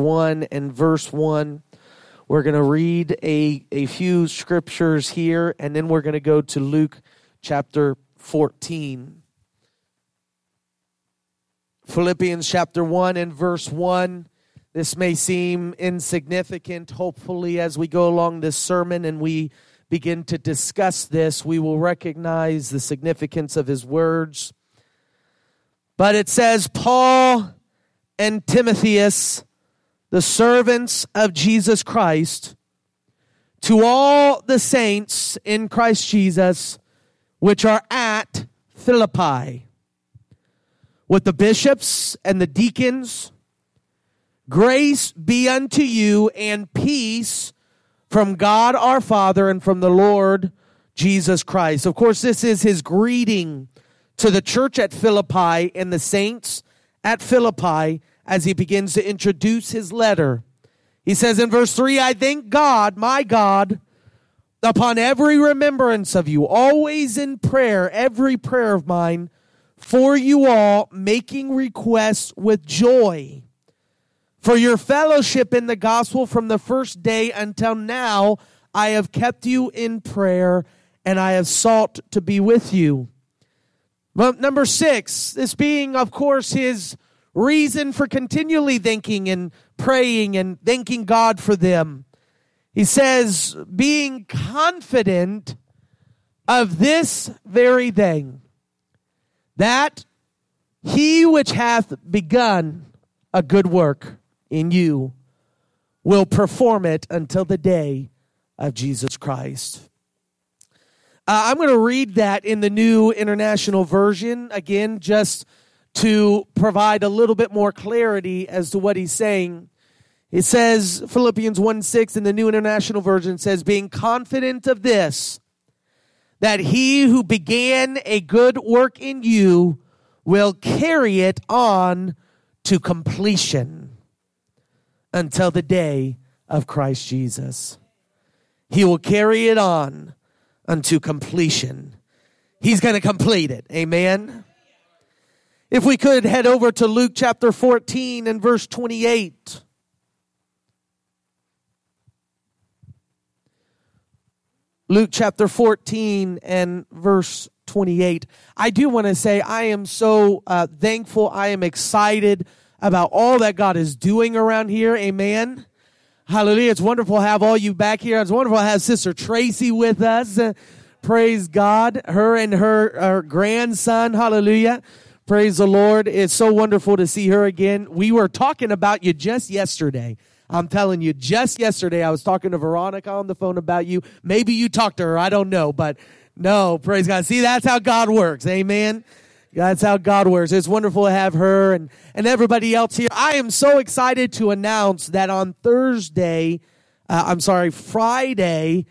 1 and verse 1. We're going to read a, a few scriptures here, and then we're going to go to Luke chapter 14. Philippians chapter 1 and verse 1. This may seem insignificant. Hopefully, as we go along this sermon and we begin to discuss this, we will recognize the significance of his words. But it says, Paul and Timotheus, the servants of Jesus Christ, to all the saints in Christ Jesus, which are at Philippi, with the bishops and the deacons, grace be unto you and peace from God our Father and from the Lord Jesus Christ. Of course, this is his greeting to the church at Philippi and the saints at Philippi as he begins to introduce his letter. He says in verse 3 I thank God, my God, upon every remembrance of you, always in prayer, every prayer of mine for you all, making requests with joy for your fellowship in the gospel from the first day until now. I have kept you in prayer and I have sought to be with you. But number six, this being, of course, his reason for continually thinking and praying and thanking God for them. He says, being confident of this very thing, that he which hath begun a good work in you will perform it until the day of Jesus Christ. Uh, I'm going to read that in the New International Version again, just to provide a little bit more clarity as to what he's saying. It says, Philippians 1 6 in the New International Version says, being confident of this, that he who began a good work in you will carry it on to completion until the day of Christ Jesus. He will carry it on unto completion. He's going to complete it. Amen. If we could head over to Luke chapter 14 and verse 28. Luke chapter 14 and verse 28. I do want to say I am so uh, thankful. I am excited about all that God is doing around here. Amen. Hallelujah. It's wonderful to have all you back here. It's wonderful to have Sister Tracy with us. Uh, praise God. Her and her, her grandson. Hallelujah. Praise the Lord. It's so wonderful to see her again. We were talking about you just yesterday. I'm telling you, just yesterday I was talking to Veronica on the phone about you. Maybe you talked to her. I don't know, but no, praise God. See, that's how God works. Amen. That's how God works. It's wonderful to have her and, and everybody else here. I am so excited to announce that on Thursday, uh, I'm sorry, Friday,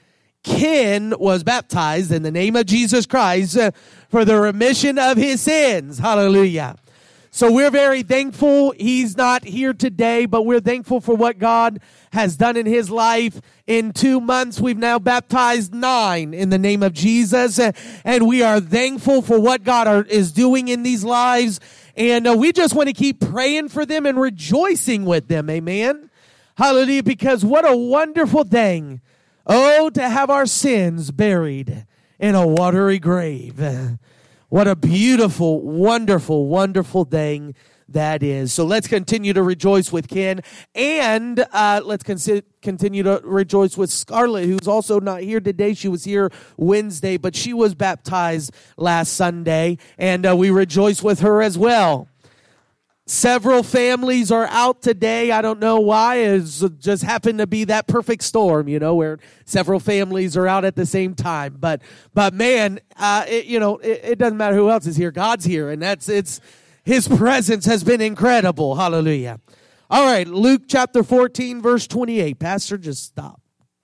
Ken was baptized in the name of Jesus Christ uh, for the remission of his sins. Hallelujah. So we're very thankful he's not here today, but we're thankful for what God has done in his life. In two months, we've now baptized nine in the name of Jesus, and we are thankful for what God are, is doing in these lives. And uh, we just want to keep praying for them and rejoicing with them. Amen. Hallelujah. Because what a wonderful thing Oh, to have our sins buried in a watery grave. What a beautiful, wonderful, wonderful thing that is. So let's continue to rejoice with Ken and uh, let's con- continue to rejoice with Scarlett, who's also not here today. She was here Wednesday, but she was baptized last Sunday, and uh, we rejoice with her as well. Several families are out today. I don't know why. It's just happened to be that perfect storm, you know, where several families are out at the same time. But, but man, uh, it, you know, it, it doesn't matter who else is here. God's here, and that's it's His presence has been incredible. Hallelujah. All right, Luke chapter fourteen, verse twenty-eight. Pastor, just stop.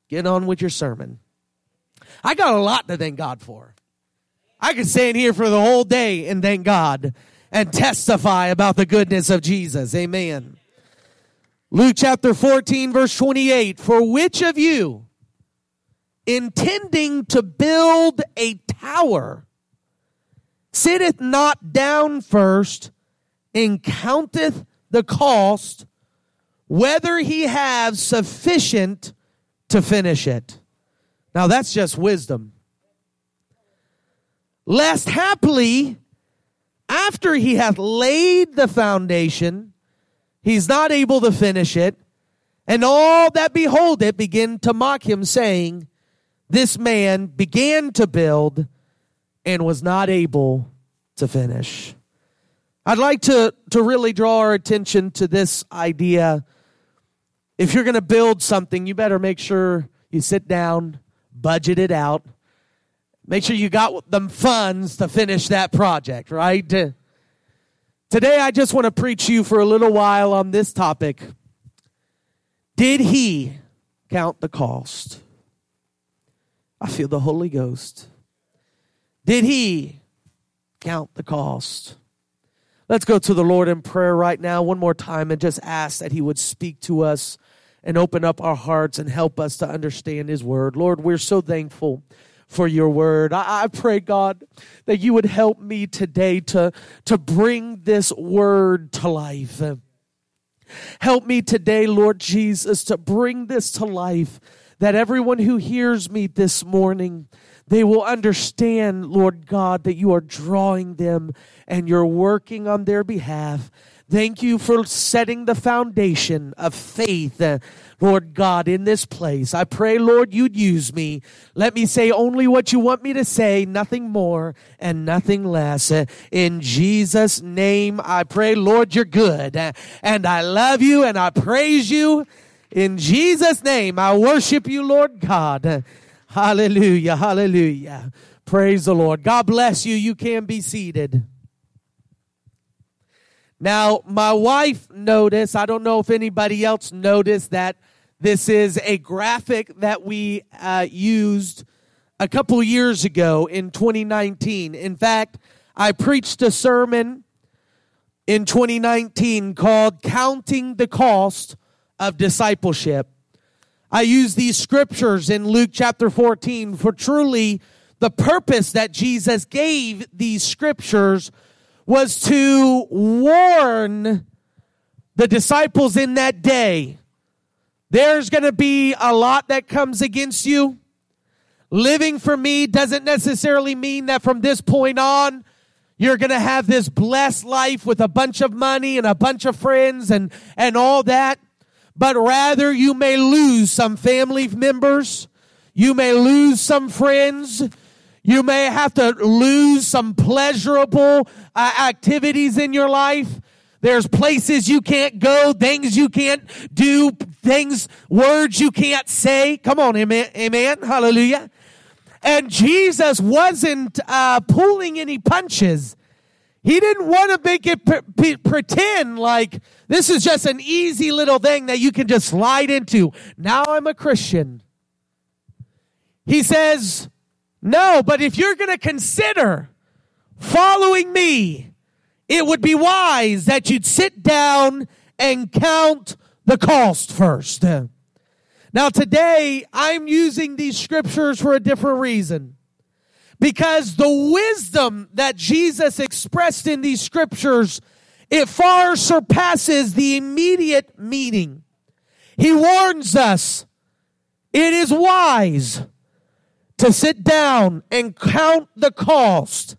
Get on with your sermon. I got a lot to thank God for. I could stand here for the whole day and thank God and testify about the goodness of Jesus. Amen. Luke chapter 14 verse 28. For which of you intending to build a tower sitteth not down first and counteth the cost whether he have sufficient to finish it. Now that's just wisdom. Lest happily, after he hath laid the foundation, he's not able to finish it, and all that behold it begin to mock him, saying, This man began to build and was not able to finish. I'd like to, to really draw our attention to this idea. If you're going to build something, you better make sure you sit down, budget it out, make sure you got them funds to finish that project, right? Today, I just want to preach you for a little while on this topic. Did he count the cost? I feel the Holy Ghost. Did he count the cost? Let's go to the Lord in prayer right now, one more time, and just ask that he would speak to us and open up our hearts and help us to understand his word. Lord, we're so thankful for your word. I, I, pray, God, that you would help me today to, to bring this word to life. Help me today, Lord Jesus, to bring this to life, that everyone who hears me this morning, they will understand, Lord God, that you are drawing them and you're working on their behalf. Thank you for setting the foundation of faith, uh, Lord God, in this place. I pray, Lord, you'd use me. Let me say only what you want me to say, nothing more and nothing less. Uh, in Jesus' name, I pray, Lord, you're good. Uh, and I love you and I praise you. In Jesus' name, I worship you, Lord God. Hallelujah, hallelujah. Praise the Lord. God bless you. You can be seated. Now, my wife noticed, I don't know if anybody else noticed that this is a graphic that we uh, used a couple years ago in 2019. In fact, I preached a sermon in 2019 called Counting the Cost of Discipleship. I use these scriptures in Luke chapter 14 for truly the purpose that Jesus gave these scriptures was to warn the disciples in that day there's going to be a lot that comes against you. Living for me doesn't necessarily mean that from this point on, you're going to have this blessed life with a bunch of money and a bunch of friends and, and all that. But rather, you may lose some family members. You may lose some friends. You may have to lose some pleasurable uh, activities in your life. There's places you can't go, things you can't do, things, words you can't say. Come on, amen, amen, hallelujah. And Jesus wasn't uh, pulling any punches. He didn't want to make it pre- pretend like this is just an easy little thing that you can just slide into. Now I'm a Christian. He says, no, but if you're going to consider following me, it would be wise that you'd sit down and count the cost first. Now, today, I'm using these scriptures for a different reason. Because the wisdom that Jesus expressed in these scriptures, it far surpasses the immediate meaning. He warns us, it is wise to sit down and count the cost,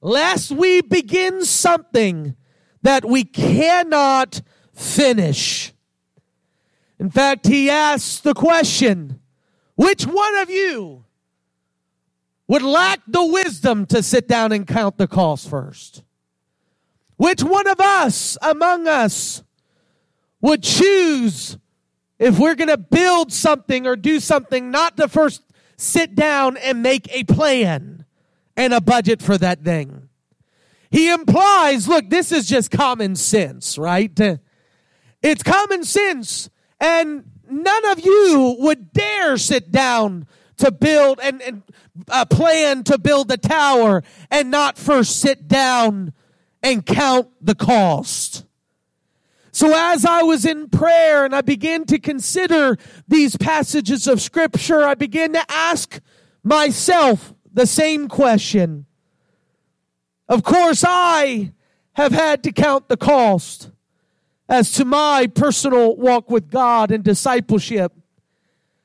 lest we begin something that we cannot finish. In fact, he asks the question which one of you would lack the wisdom to sit down and count the cost first? Which one of us among us would choose if we're going to build something or do something not to first sit down and make a plan and a budget for that thing. He implies, look, this is just common sense, right? It's common sense. And none of you would dare sit down to build and, and uh, plan to build the tower and not first sit down and count the cost. So as I was in prayer and I began to consider these passages of scripture, I began to ask myself the same question. Of course, I have had to count the cost. as to my personal walk with God and discipleship.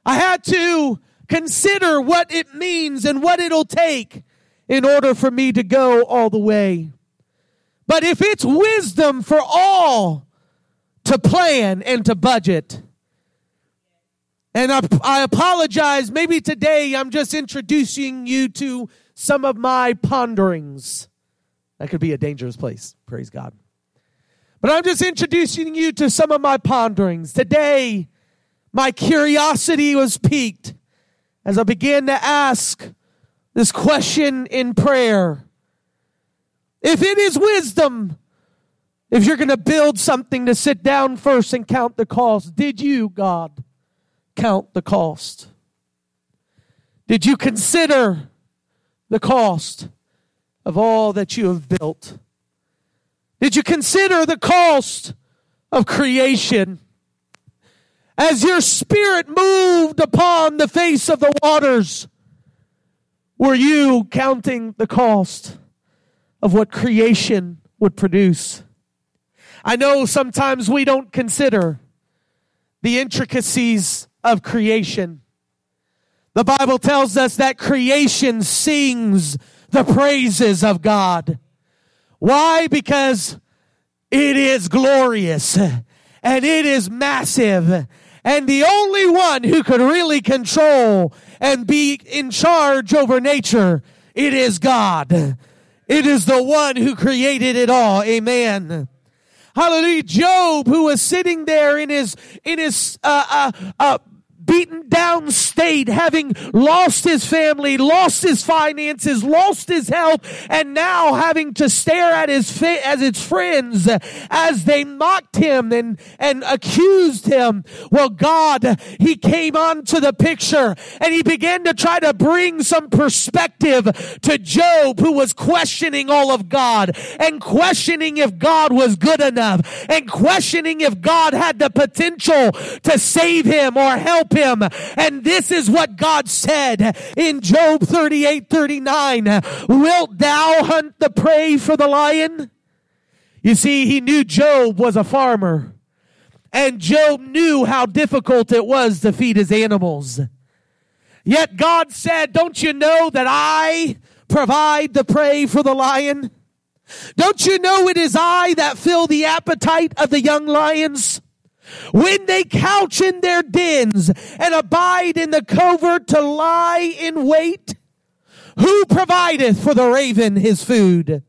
I had to consider what it means and what it'll take in order for me to go all the way. But if it's wisdom for all to plan and to budget, and I, I, apologize, maybe today I'm just introducing you to some of my ponderings. That could be a dangerous place, praise God. But I'm just introducing you to some of my ponderings. Today, my curiosity was piqued as I began to ask this question in prayer. If it is wisdom, if you're going to build something to sit down first and count the cost, did you, God, count the cost? Did you consider the cost of all that you have built? Did you consider the cost of creation? As your spirit moved upon the face of the waters, were you counting the cost of what creation would produce? I know sometimes we don't consider the intricacies of creation. The Bible tells us that creation sings the praises of God. Why? Because it is glorious and it is massive and the only one who could really control and be in charge over nature, it is God. It is the one who created it all. Amen. Hallelujah. Job, who was sitting there in his, in his, uh, uh, uh, beaten down state, having lost his family, lost his finances, lost his health, and now having to stare at his as his friends as they mocked him and, and accused him. Well, God, he came onto the picture and he began to try to bring some perspective to Job, who was questioning all of God and questioning if God was good enough and questioning if God had the potential to save him or help him. And this is what God said in Job 38 39. Wilt thou hunt the prey for the lion? You see, he knew Job was a farmer. And Job knew how difficult it was to feed his animals. Yet God said, Don't you know that I provide the prey for the lion? Don't you know it is I that fill the appetite of the young lions? When they couch in their dens and abide in the covert to lie in wait, who provideth for the raven his food?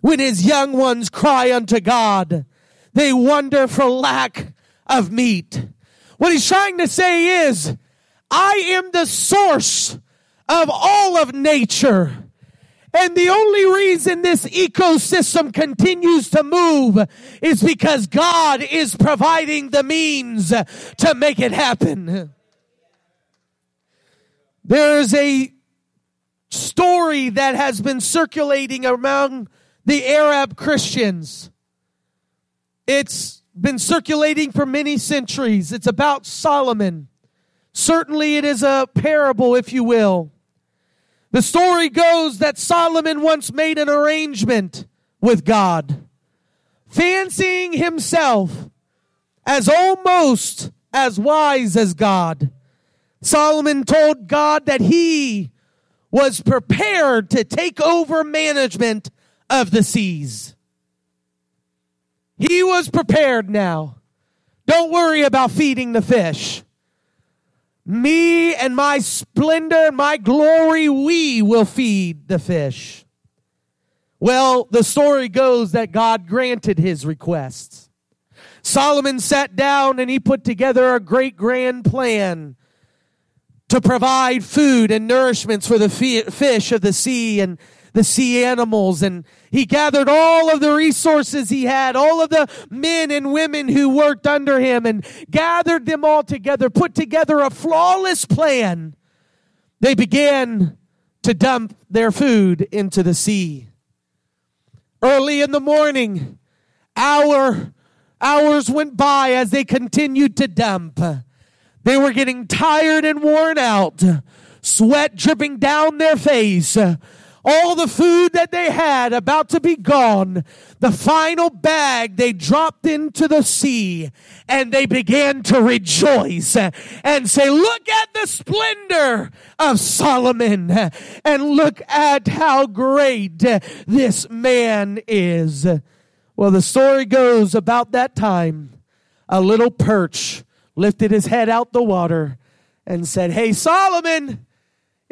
When his young ones cry unto God, they wonder for lack of meat. What he's trying to say is, I am the source of all of nature. And the only reason this ecosystem continues to move is because God is providing the means to make it happen. There's a story that has been circulating among the Arab Christians. It's been circulating for many centuries. It's about Solomon. Certainly, it is a parable, if you will. The story goes that Solomon once made an arrangement with God, fancying himself as almost as wise as God. Solomon told God that he was prepared to take over management of the seas. He was prepared now. Don't worry about feeding the fish. Me and my splendor my glory, we will feed the fish. Well, the story goes that God granted his requests. Solomon sat down and he put together a great grand plan to provide food and nourishments for the fish of the sea and the sea animals and he gathered all of the resources he had, all of the men and women who worked under him and gathered them all together, put together a flawless plan. They began to dump their food into the sea. Early in the morning, hour, hours went by as they continued to dump. They were getting tired and worn out, sweat dripping down their face all the food that they had about to be gone, the final bag they dropped into the sea and they began to rejoice and say, look at the splendor of Solomon and look at how great this man is. Well, the story goes about that time, a little perch lifted his head out the water and said, Hey, Solomon,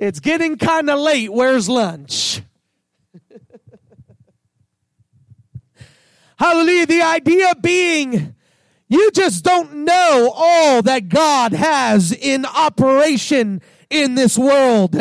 it's getting kind of late. Where's lunch? Hallelujah. The idea being, you just don't know all that God has in operation in this world.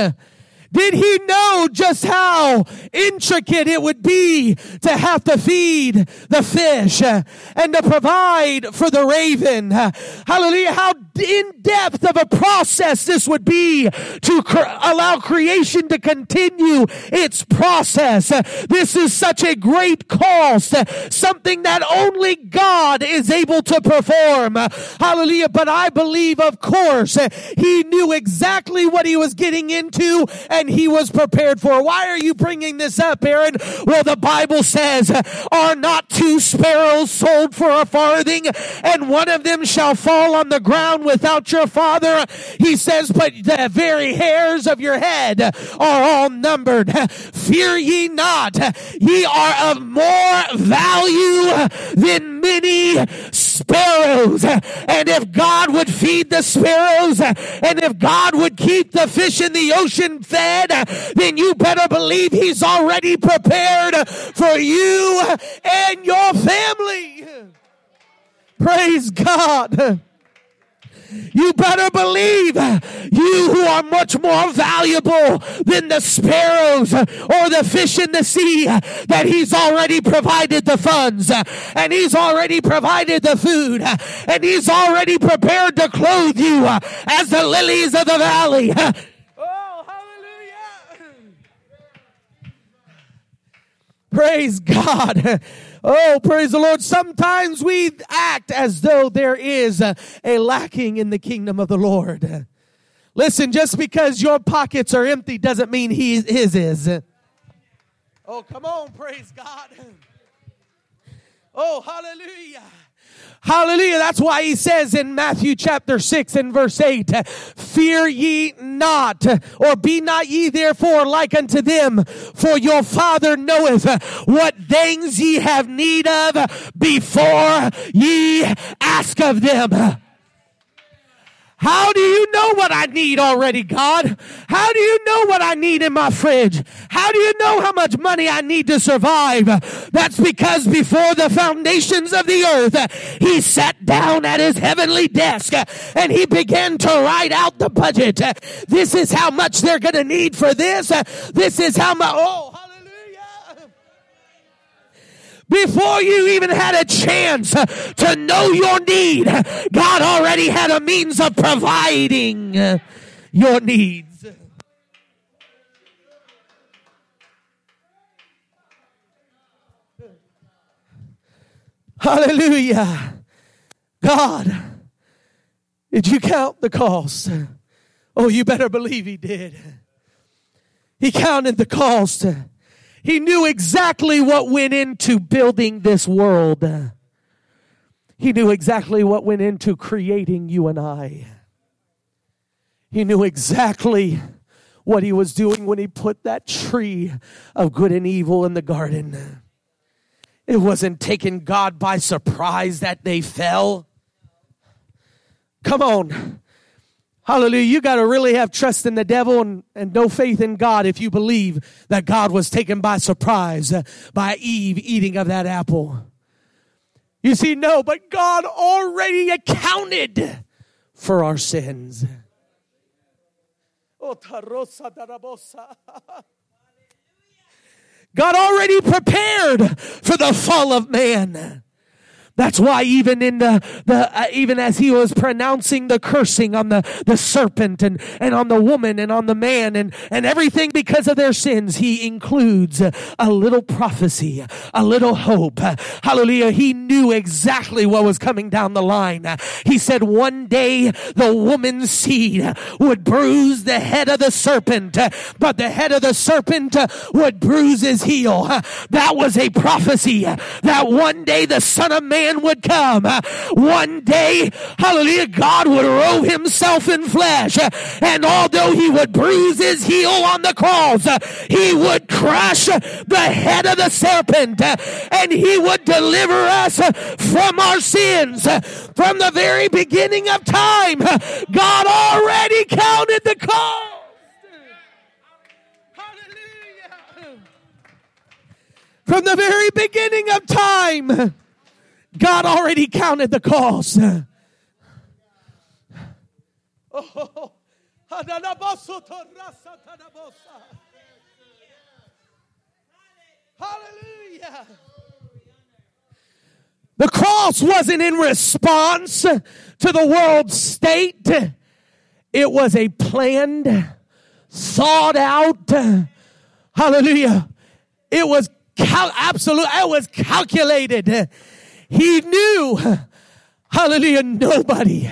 Did he know just how intricate it would be to have to feed the fish and to provide for the raven? Hallelujah. How in depth of a process this would be to cr- allow creation to continue its process. This is such a great cost, something that only God is able to perform. Hallelujah. But I believe, of course, he knew exactly what he was getting into and he was prepared for. Why are you bringing this up, Aaron? Well, the Bible says, are not two sparrows sold for a farthing and one of them shall fall on the ground without your father? He says, but the very hairs of your head are all numbered. Fear ye not. Ye are of more value than many sparrows. And if God would feed the sparrows and if God would keep the fish in the ocean fed, then you better believe He's already prepared for you and your family. Praise God. You better believe you who are much more valuable than the sparrows or the fish in the sea that he's already provided the funds and he's already provided the food and he's already prepared to clothe you as the lilies of the valley. Praise God. Oh, praise the Lord. Sometimes we act as though there is a, lacking in the kingdom of the Lord. Listen, just because your pockets are empty doesn't mean he, his is. Oh, come on, praise God. Oh, hallelujah. Hallelujah. That's why he says in Matthew chapter 6 and verse 8, fear ye not, or be not ye therefore like unto them, for your father knoweth what things ye have need of before ye ask of them. How do you know what I need already, God? How do you know what I need in my fridge? How do you know how much money I need to survive? That's because before the foundations of the earth, he sat down at his heavenly desk and he began to write out the budget. This is how much they're going to need for this. This is how much. Oh, before you even had a chance to know your need, God already had a means of providing your needs. Hallelujah. God, did you count the cost? Oh, you better believe he did. He counted the cost. He knew exactly what went into building this world. He knew exactly what went into creating you and I. He knew exactly what he was doing when he put that tree of good and evil in the garden. It wasn't taking God by surprise that they fell. Come on. Hallelujah. You got to really have trust in the devil and, and no faith in God if you believe that God was taken by surprise uh, by Eve eating of that apple. You see, no, but God already accounted for our sins. Oh, God already prepared for the fall of man. That's why even in the, the uh, even as he was pronouncing the cursing on the, the serpent and, and on the woman and on the man and, and everything because of their sins, he includes a little prophecy, a little hope. Hallelujah. He knew exactly what was coming down the line. He said one day the woman's seed would bruise the head of the serpent, but the head of the serpent would bruise his heel. That was a prophecy that one day the son of man would come. One day, hallelujah, God would robe himself in flesh. And although he would bruise his heel on the cross, he would crush the head of the serpent and he would deliver us from our sins. From the very beginning of time, God already counted the cost. From the very beginning of time, God already counted the cost. Oh, Hallelujah. The cross wasn't in response to the world's state. It was a planned, thought out, hallelujah. It was cal- absolute, it was calculated. He knew, hallelujah, nobody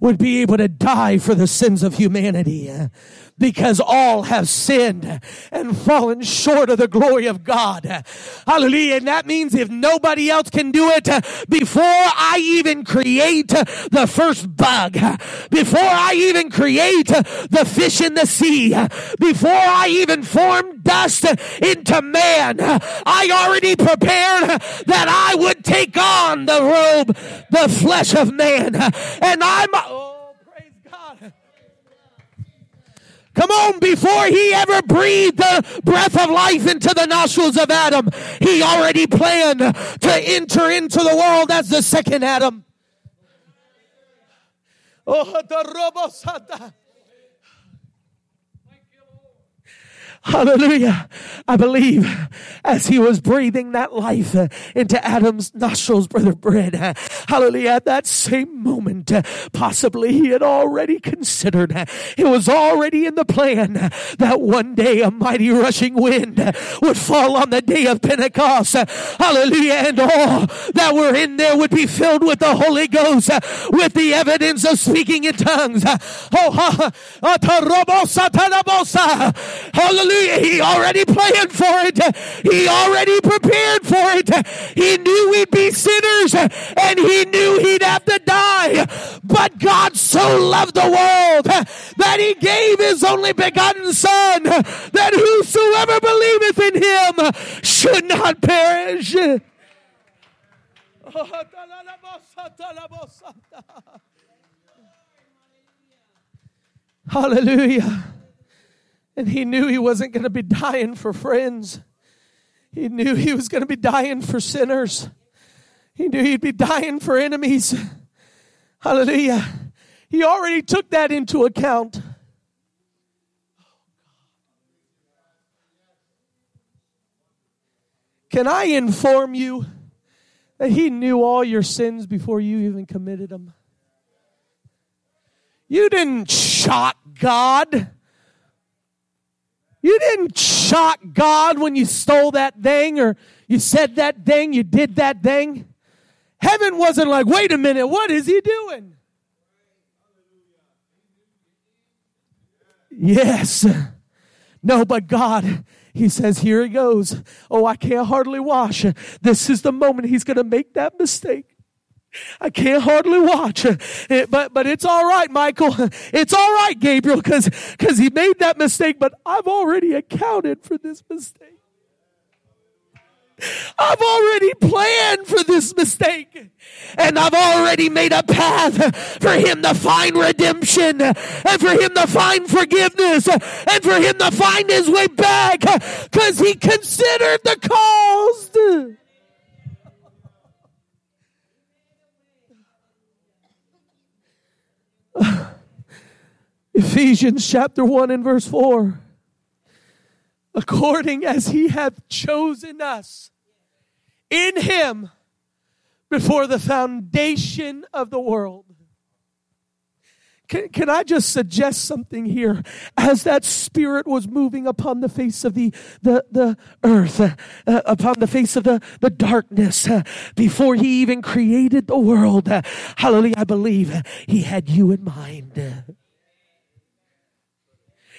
would be able to die for the sins of humanity because all have sinned and fallen short of the glory of God. Hallelujah. And that means if nobody else can do it before I even create the first bug, before I even create the fish in the sea, before I even form dust into man, I already prepared that I would take on the robe, the flesh of man. And I'm, Come on, before he ever breathed the breath of life into the nostrils of Adam, he already planned to enter into the world as the second Adam. Oh, the Hallelujah. I believe as he was breathing that life uh, into Adam's nostrils, Brother Bread, uh, hallelujah, at that same moment, uh, possibly he had already considered, it was already in the plan that one day a mighty rushing wind would fall on the day of Pentecost. Hallelujah. And all that were in there would be filled with the Holy Ghost with the evidence of speaking in tongues. Oh, hallelujah. Hallelujah. He already planned for it. He already prepared for it. He knew we'd be sinners and he knew he'd have to die. But God so loved the world that he gave his only begotten son that whosoever believeth in him should not perish. Hallelujah. And he knew he wasn't going to be dying for friends. He knew he was going to be dying for sinners. He knew he'd be dying for enemies. Hallelujah. He already took that into account. Can I inform you that he knew all your sins before you even committed them? You didn't shock God. You didn't shock God when you stole that thing or you said that thing, you did that thing. Heaven wasn't like, wait a minute, what is he doing? Yes. No, but God, he says, here he goes. Oh, I can't hardly wash. This is the moment he's going to make that mistake. I can't hardly watch. Eh, but, but it's all right, Michael. It's all right, Gabriel, because because he made that mistake, but I've already accounted for this mistake. I've already planned for this mistake. And I've already made a path for him to find redemption and for him to find forgiveness and for him to find his way back because he considered the cost. Ephesians chapter 1 and verse 4. According as he hath chosen us in him before the foundation of the world. Can, can, I just suggest something here? As that spirit was moving upon the face of the, the, the earth, uh, upon the face of the, the darkness, uh, before he even created the world, uh, hallelujah, I believe he had you in mind.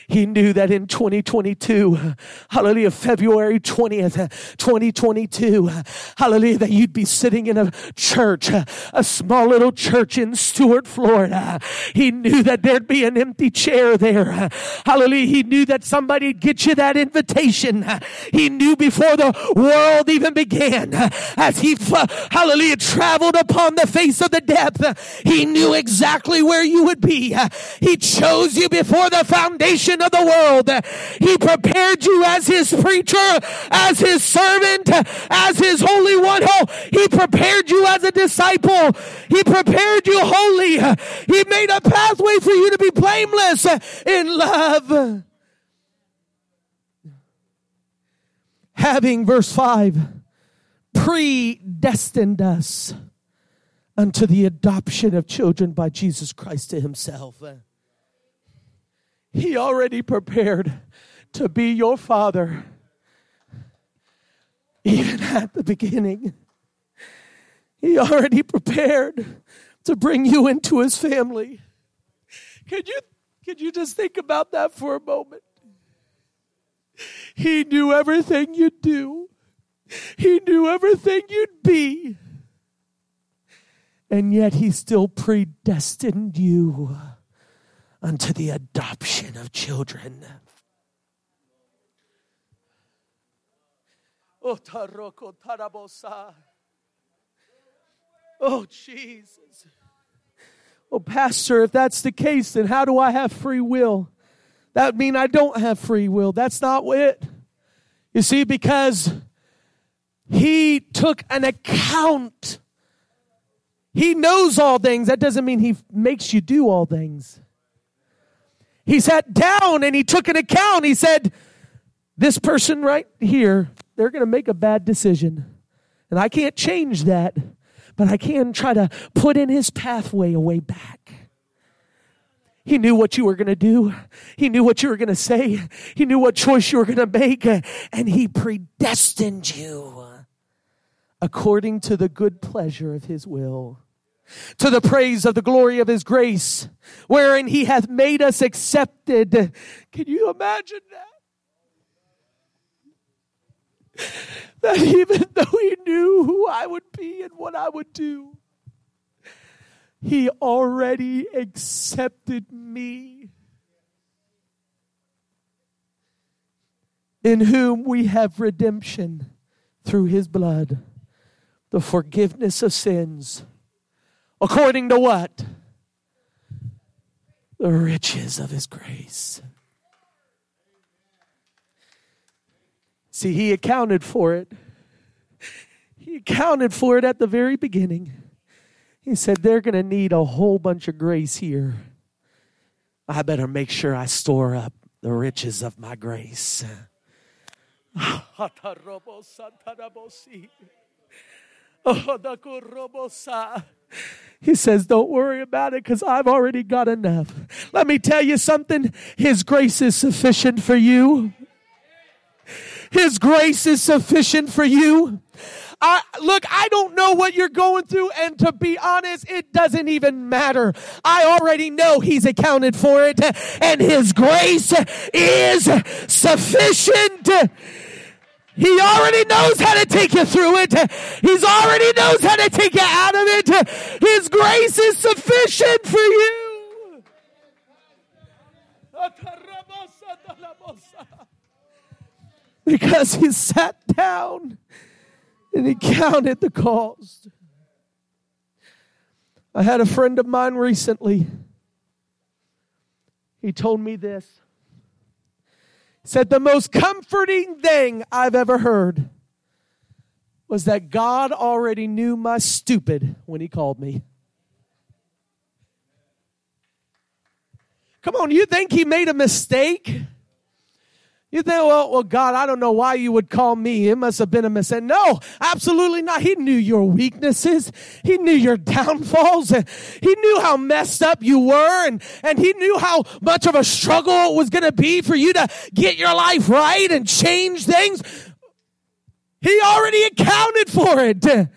He knew that in 2022, hallelujah, February 20th, 2022, hallelujah, that you'd be sitting in a church, a small little church in Stuart, Florida. He knew that there'd be an empty chair there. Hallelujah. He knew that somebody'd get you that invitation. He knew before the world even began, as he, hallelujah, traveled upon the face of the depth, he knew exactly where you would be. He chose you before the foundation of the world. He prepared you as his preacher, as his servant, as his holy one. Oh, he prepared you as a disciple. He prepared you holy. He made a pathway for you to be blameless in love. Having, verse 5, predestined us unto the adoption of children by Jesus Christ to himself. He already prepared to be your father, even at the beginning. He already prepared to bring you into his family. Could you, could you just think about that for a moment? He knew everything you'd do. He knew everything you'd be. And yet he still predestined you unto the adoption of children. Oh, oh, Jesus. Oh, Pastor, if that's the case, then how do I have free will? That would mean I don't have free will. That's not it. You see, because he took an account. He knows all things. That doesn't mean he makes you do all things. He sat down and he took an account. He said, This person right here, they're going to make a bad decision. And I can't change that, but I can try to put in his pathway a way back. He knew what you were going to do. He knew what you were going to say. He knew what choice you were going to make. And he predestined you according to the good pleasure of his will to the praise of the glory of his grace, wherein he hath made us accepted. Can you imagine that? That even though he knew who I would be and what I would do, he already accepted me. In whom we have redemption through his blood, the forgiveness of sins According to what? The riches of his grace. See, he accounted for it. He accounted for it at the very beginning. He said, They're going to need a whole bunch of grace here. I better make sure I store up the riches of my grace. Oh, he says, Don't worry about it because I've already got enough. Let me tell you something His grace is sufficient for you. His grace is sufficient for you. I, look, I don't know what you're going through, and to be honest, it doesn't even matter. I already know He's accounted for it, and His grace is sufficient. He already knows how to take you through it. He's already knows how to take you out of it. His grace is sufficient for you. Because he sat down and he counted the cost. I had a friend of mine recently. He told me this said the most comforting thing I've ever heard was that God already knew my stupid when he called me. Come on, you think he made a mistake? You think, well, well, God, I don't know why you would call me. It must have been a mistake. No, absolutely not. He knew your weaknesses. He knew your downfalls. And He knew how messed up you were and, and he knew how much of a struggle it was going to be for you to get your life right and change things. He already accounted for it.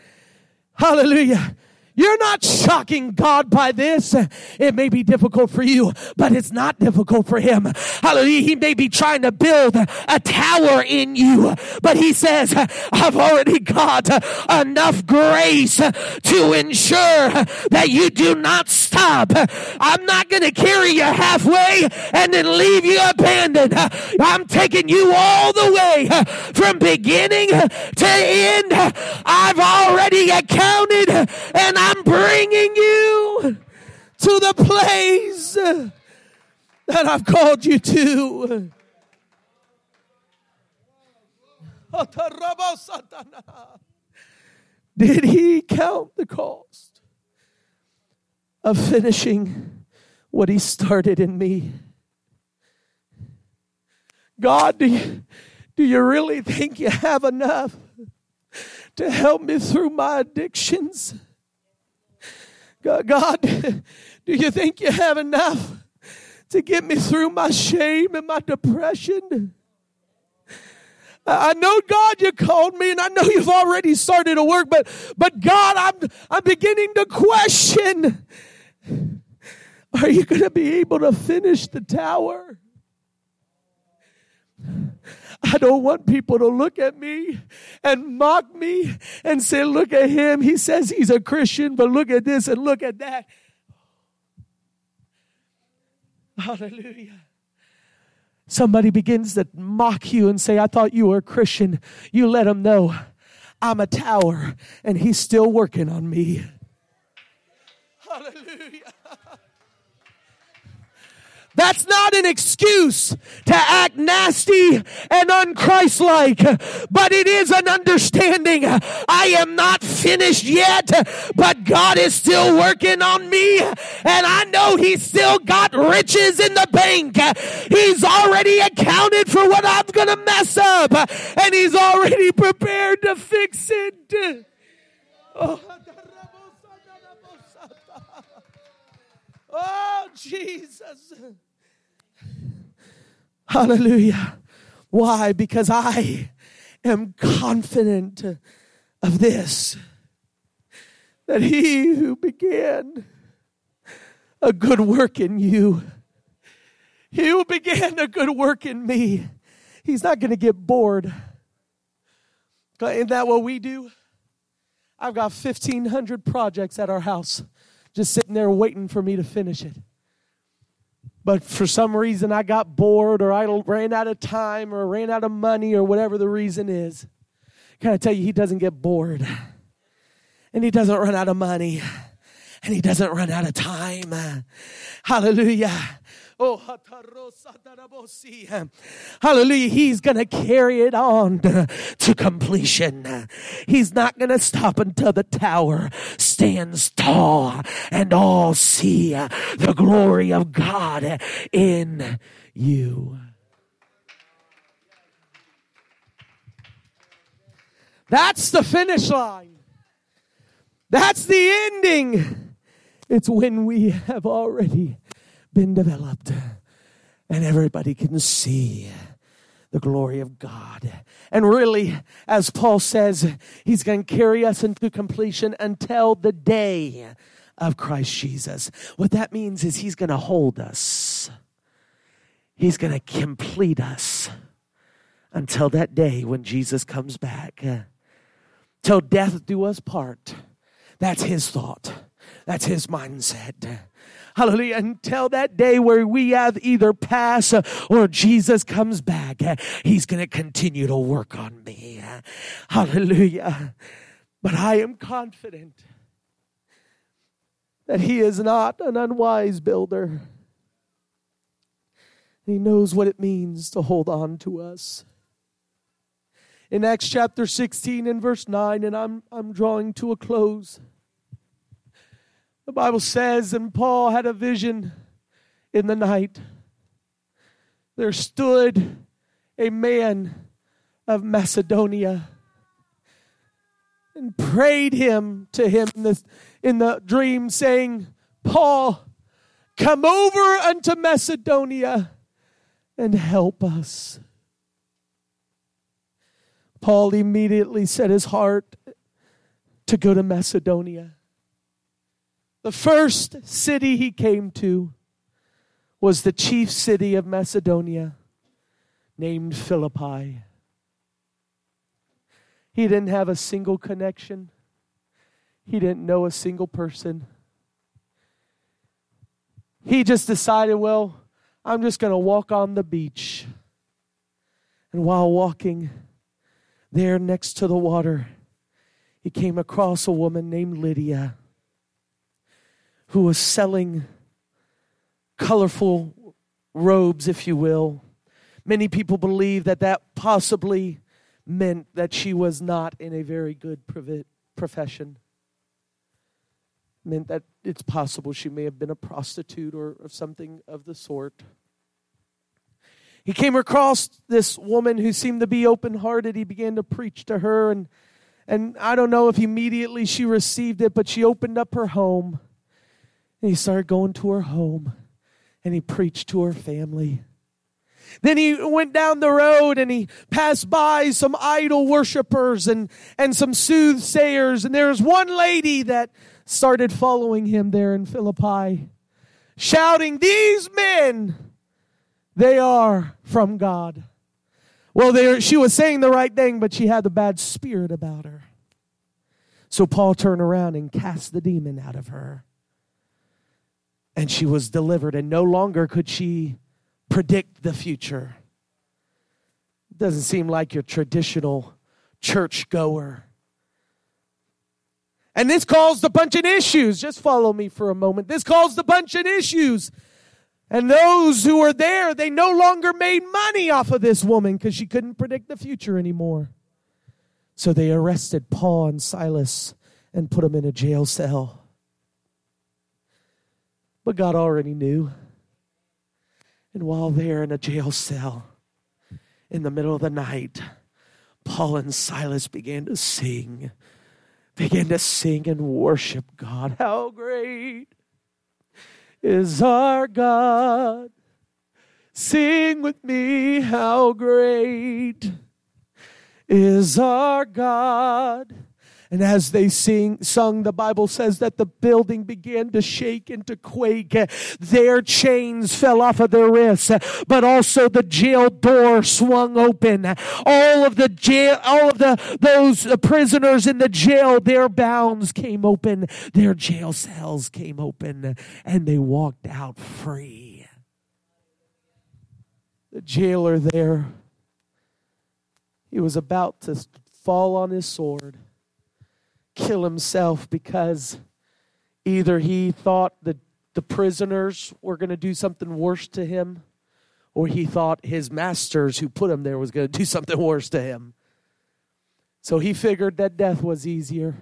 Hallelujah. You're not shocking God by this. It may be difficult for you, but it's not difficult for Him. Hallelujah. He may be trying to build a tower in you, but He says, I've already got enough grace to ensure that you do not stop. I'm not going to carry you halfway and then leave you abandoned. I'm taking you all the way from beginning to end. I've already accounted and I'm bringing you to the place that I've called you to. Did he count the cost of finishing what he started in me? God, do you, do you really think you have enough to help me through my addictions? God, do you think you have enough to get me through my shame and my depression? I know God you called me and I know you've already started to work, but but God, I'm I'm beginning to question. Are you going to be able to finish the tower? I don't want people to look at me and mock me and say, Look at him. He says he's a Christian, but look at this and look at that. Hallelujah. Somebody begins to mock you and say, I thought you were a Christian. You let him know I'm a tower and he's still working on me. Hallelujah. That's not an excuse to act nasty and unchristlike, but it is an understanding. I am not finished yet, but God is still working on me, and I know He's still got riches in the bank. He's already accounted for what I'm gonna mess up, and He's already prepared to fix it. Oh. Oh, Jesus. Hallelujah. Why? Because I am confident of this that he who began a good work in you, he who began a good work in me, he's not going to get bored. Isn't that what we do? I've got 1,500 projects at our house just sitting there waiting for me to finish it but for some reason I got bored or I ran out of time or ran out of money or whatever the reason is. Can I tell you, he doesn't get bored and he doesn't run out of money and he doesn't run out of time. Hallelujah. Oh, hallelujah. He's going to carry it on to completion. He's not going to stop until the tower stands tall and all see the glory of God in you. That's the finish line. That's the ending. It's when we have already been developed and everybody can see the glory of God. And really, as Paul says, he's going to carry us into completion until the day of Christ Jesus. What that means is he's going to hold us. He's going to complete us until that day when Jesus comes back. Till death do us part. That's his thought. That's his mindset. Hallelujah. Until that day where we have either pass or Jesus comes back, He's going to continue to work on me. Hallelujah. But I am confident that He is not an unwise builder. He knows what it means to hold on to us. In Acts chapter 16 and verse 9, and I'm, I'm drawing to a close. The Bible says, and Paul had a vision in the night. There stood a man of Macedonia and prayed him to him in the, in the dream, saying, Paul, come over unto Macedonia and help us. Paul immediately set his heart to go to Macedonia. The first city he came to was the chief city of Macedonia named Philippi. He didn't have a single connection, he didn't know a single person. He just decided, well, I'm just going to walk on the beach. And while walking there next to the water, he came across a woman named Lydia who was selling colorful robes, if you will. Many people believe that that possibly meant that she was not in a very good profession. Meant that it's possible she may have been a prostitute or, or something of the sort. He came across this woman who seemed to be open hearted. He began to preach to her, and, and I don't know if immediately she received it, but she opened up her home. And he started going to her home, and he preached to her family. Then he went down the road and he passed by some idol worshippers and, and some soothsayers. And there was one lady that started following him there in Philippi, shouting, These men, they are from God. Well, they, she was saying the right thing, but she had the bad spirit about her. So Paul turned around and cast the demon out of her. And she was delivered, and no longer could she predict the future. Doesn't seem like your traditional church goer. And this caused a bunch of issues. Just follow me for a moment. This caused a bunch of issues. And those who were there, they no longer made money off of this woman because she couldn't predict the future anymore. So they arrested Paul and Silas and put them in a jail cell. But God already knew. And while they're in a jail cell in the middle of the night, Paul and Silas began to sing, began to sing and worship God. How great is our God! Sing with me, how great is our God! And as they sing, sung, the Bible says that the building began to shake and to quake. Their chains fell off of their wrists, but also the jail door swung open. All of the jail, all of the, those prisoners in the jail, their bounds came open. Their jail cells came open and they walked out free. The jailer there, he was about to fall on his sword kill himself because either he thought that the prisoners were going to do something worse to him or he thought his masters who put him there was going to do something worse to him. So he figured that death was easier.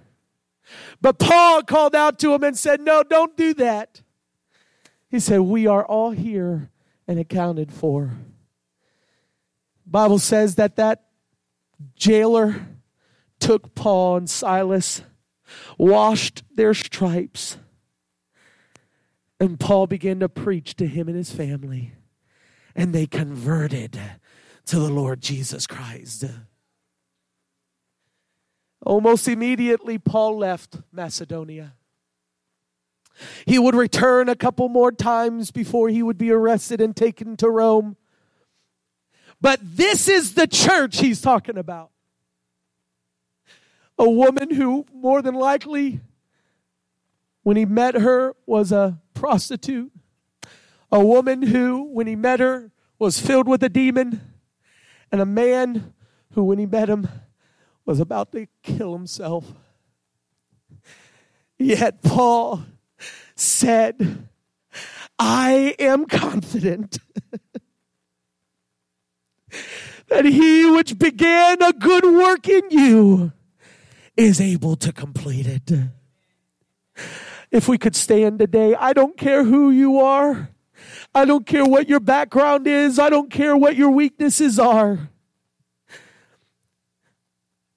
But Paul called out to him and said, No, don't do that. He said, We are all here and accounted for. Bible says that that jailer took Paul and Silas, washed their stripes, and Paul began to preach to him and his family. And they converted to the Lord Jesus Christ. Almost immediately, Paul left Macedonia. He would return a couple more times before he would be arrested and taken to Rome. But this is the church he's talking about a woman who, more than likely, when he met her, was a prostitute. A woman who, when he met her, was filled with a demon. And a man who, when he met him, was about to kill himself. Yet Paul said, I am confident that he which began a good work in you is able to complete it. If we could stand today, I don't care who you are. I don't care what your background is. I don't care what your weaknesses are.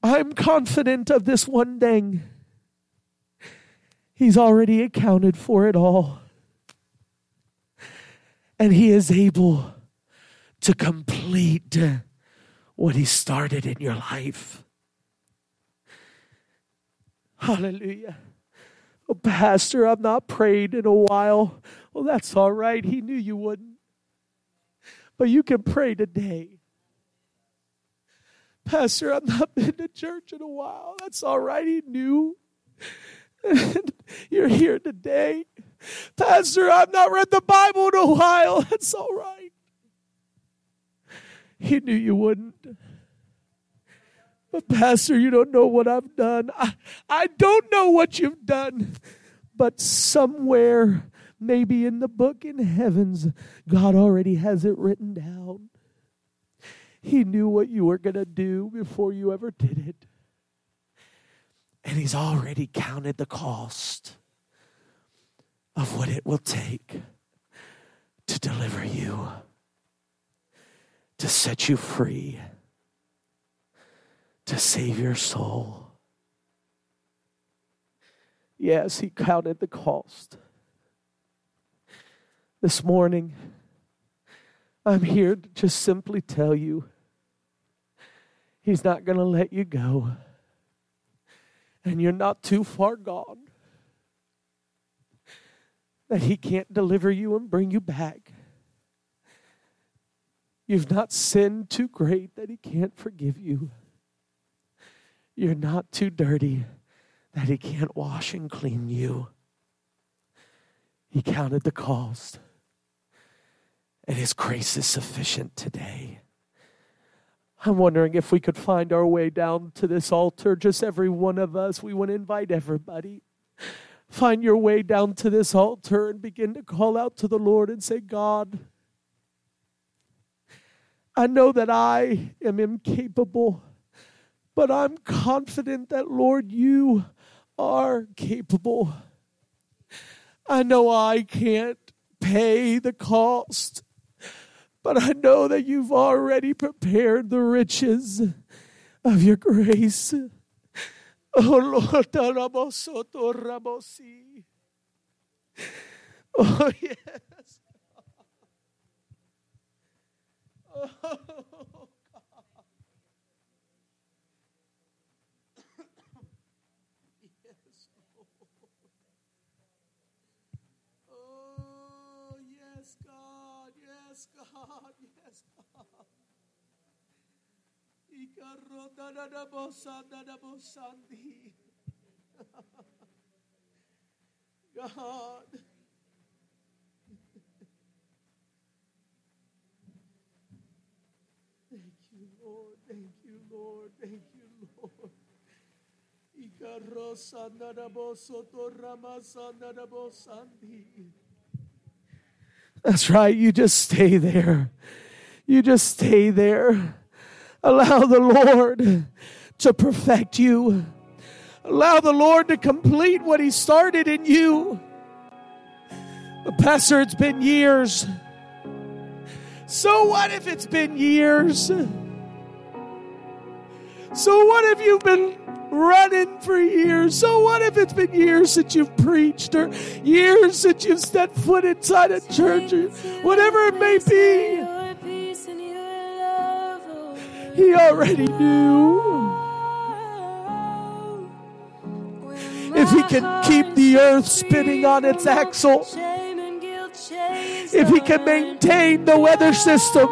I'm confident of this one thing. He's already accounted for it all. And He is able to complete what He started in your life. Hallelujah. Oh, Pastor, I've not prayed in a while. Well, that's all right. He knew you wouldn't. But you can pray today. Pastor, I've not been to church in a while. That's all right. He knew. You're here today. Pastor, I've not read the Bible in a while. That's all right. He knew you wouldn't. But, Pastor, you don't know what I've done. I, I don't know what you've done. But somewhere, maybe in the book in heavens, God already has it written down. He knew what you were going to do before you ever did it. And He's already counted the cost of what it will take to deliver you, to set you free, to save your soul. Yes, He counted the cost. This morning, I'm here to just simply tell you He's not going to let you go. And you're not too far gone that He can't deliver you and bring you back. You've not sinned too great that He can't forgive you. You're not too dirty that He can't wash and clean you. He counted the cost and His grace is sufficient today. I'm wondering if we could find our way down to this altar, just every one of us. We want to invite everybody. Find your way down to this altar and begin to call out to the Lord and say, God, I know that I am incapable, but I'm confident that, Lord, you are capable. I know I can't pay the cost. But I know that you've already prepared the riches of your grace. Oh Lord, Oh yes. Oh. God. Thank you, Lord. Thank you, Lord. Thank you, Lord. That's right. You just stay there. You just stay there. Allow the Lord to perfect you. Allow the Lord to complete what He started in you. But Pastor, it's been years. So what if it's been years? So what if you've been running for years? So what if it's been years since you've preached or years since you've stepped foot inside a church or whatever it may be? He already knew. If he can keep the earth spinning on its axle, if he can maintain the weather system,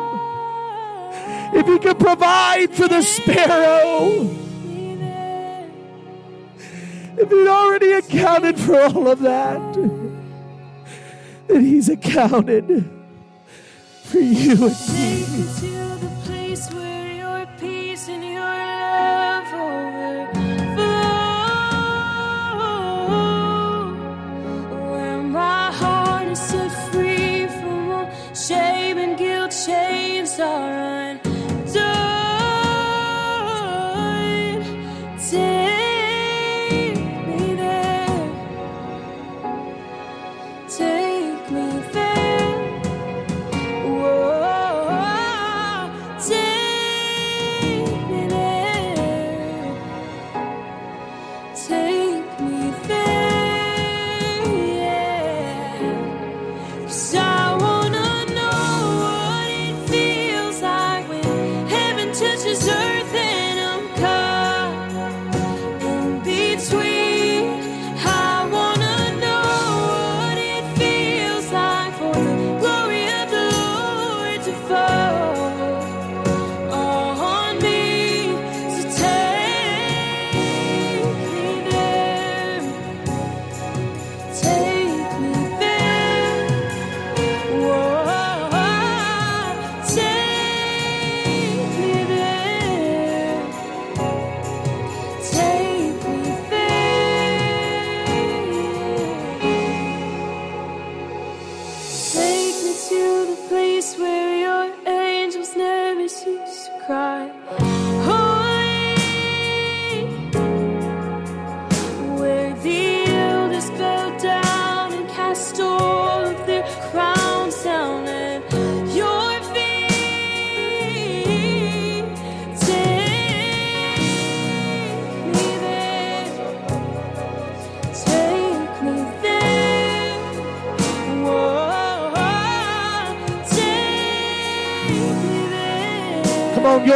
if he can provide for the sparrow, if he'd already accounted for all of that, then he's accounted for you and me.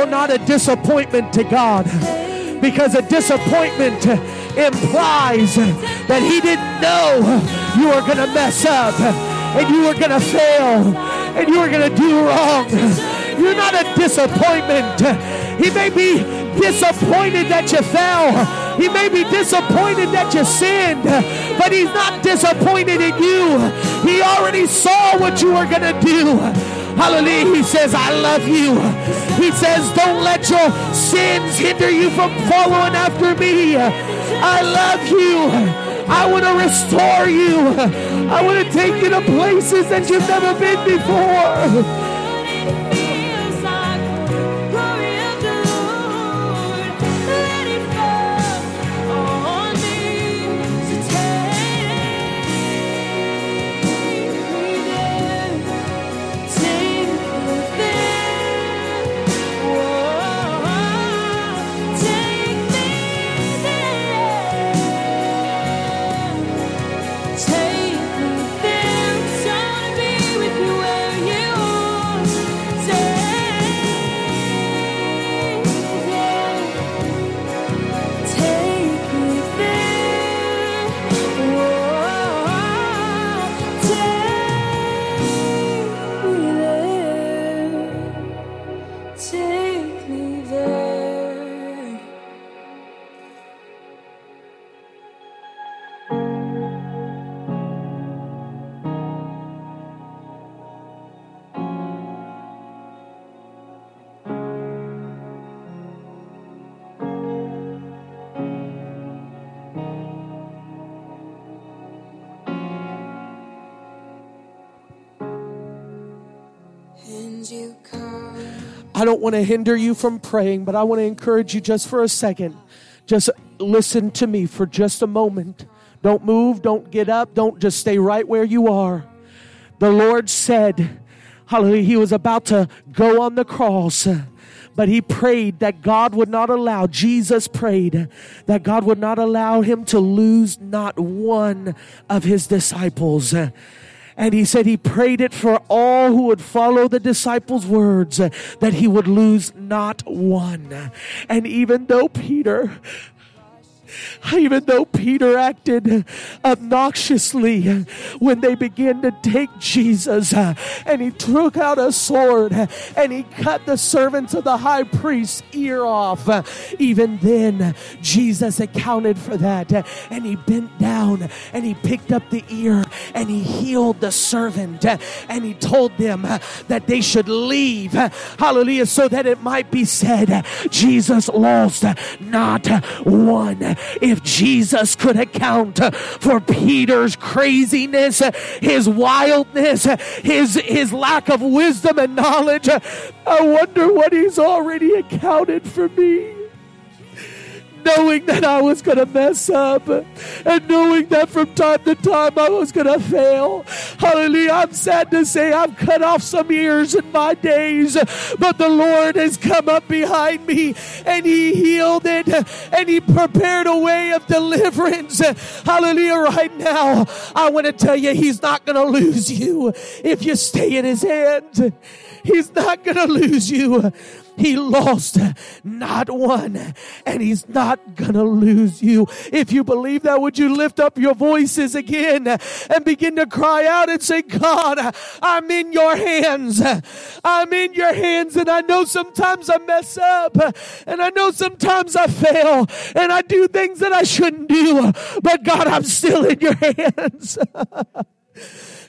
Not a disappointment to God. Because a disappointment implies that He didn't know you were going to mess up and you were going to fail and you were going to do wrong. You're not a disappointment. He may be disappointed that you fell. He may be disappointed that you sinned, but he's not disappointed in you. He already saw what you were going to do. Hallelujah. He says, I love you. He says, don't let your sins hinder you from following after me. I love you. I want to restore you. I want to take you to places that you've never been before. Want to hinder you from praying, but I want to encourage you just for a second. Just listen to me for just a moment. Don't move, don't get up, don't just stay right where you are. The Lord said, Hallelujah, He was about to go on the cross but he prayed that God would not allow, Jesus prayed that God would not allow him to lose not one of his disciples. And he said he prayed it for all who would follow the disciples' words, that he would lose not one. And even though Peter even though Peter acted obnoxiously when they began to take Jesus and he took out a sword and he cut the servants of the high priest's ear off, even then Jesus accounted for that and he bent down and he picked up the ear and he healed the servant and he told them that they should leave. Hallelujah. So that it might be said, Jesus lost not one if Jesus could account for Peter's craziness, his wildness, his, his lack of wisdom and knowledge, I wonder what he's already accounted for me knowing that I was going to mess up and knowing that from time to time I was going to fail. Hallelujah. I'm sad to say I've cut off some ears in my days, but the Lord has come up behind me and He healed it and He prepared a way of deliverance. Hallelujah. Right now, I want to tell you, He's not going to lose you if you stay in His hands. He's not going to lose you. He lost not one, and He's not gonna lose you. If you believe that, would you lift up your voices again and begin to cry out and say, God, I'm in your hands. I'm in your hands, and I know sometimes I mess up, and I know sometimes I fail, and I do things that I shouldn't do, but God, I'm still in your hands.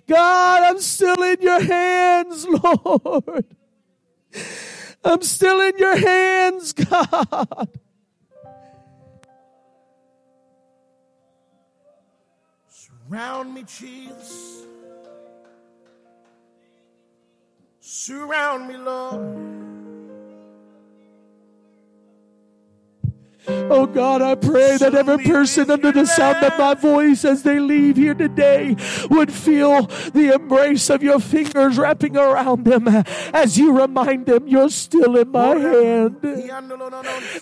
God, I'm still in your hands, Lord. I'm still in your hands, God. Surround me, Jesus. Surround me, Lord. Oh God, I pray that every person under the sound of my voice as they leave here today would feel the embrace of your fingers wrapping around them as you remind them you're still in my hand.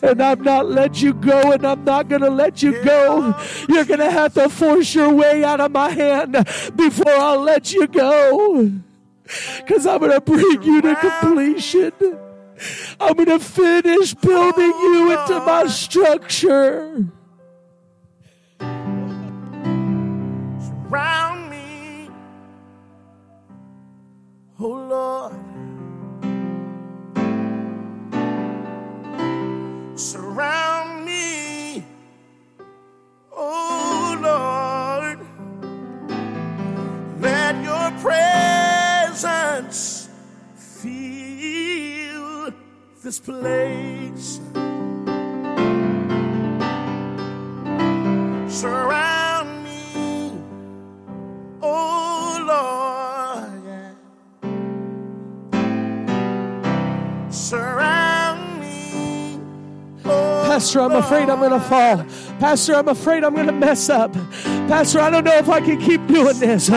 And I'm not let you go and I'm not going to let you go. You're going to have to force your way out of my hand before I'll let you go. Because I'm going to bring you to completion. I'm going to finish building you into my structure. Surround me, oh Lord. Surround this place. Surround me, oh Lord. yeah. Surround me, oh Pastor, I'm afraid I'm going to fall. Pastor, I'm afraid I'm going to mess up. Pastor, I don't know if I can keep doing this.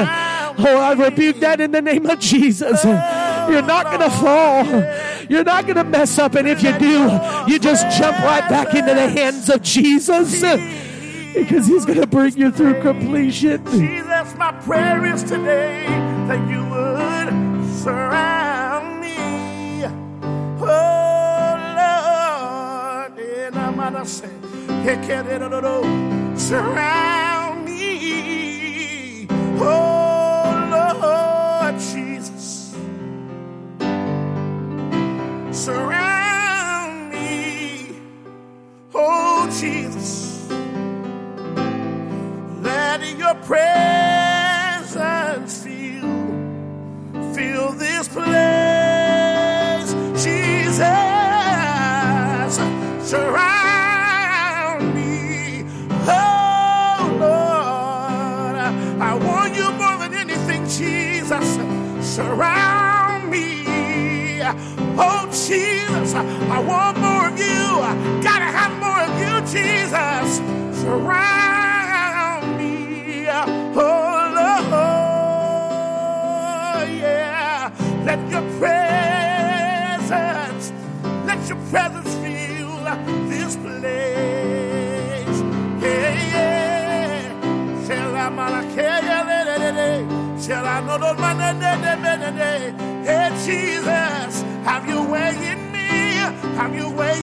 Oh, I rebuke that in the name of Jesus. You're not going to oh, fall. You're not going to mess up. And if you do, you just jump right back into the hands of Jesus because he's going to bring you through completion. Jesus, my prayer is today that you would surround me. Oh Lord, and I'm gonna say, surround me. Oh surround me. Oh Jesus. Let your presence fill, fill this place. Jesus, surround me. Oh Lord, I want you more than anything, Jesus. Surround. Oh Jesus, I want more of you. Gotta have more of you, Jesus. Surround me. Oh Lord, yeah. Let your presence, let your presence fill this place. Yeah, yeah. Shall I malakaya? Shall I know those man? Hey Jesus, have your way in me. Have your way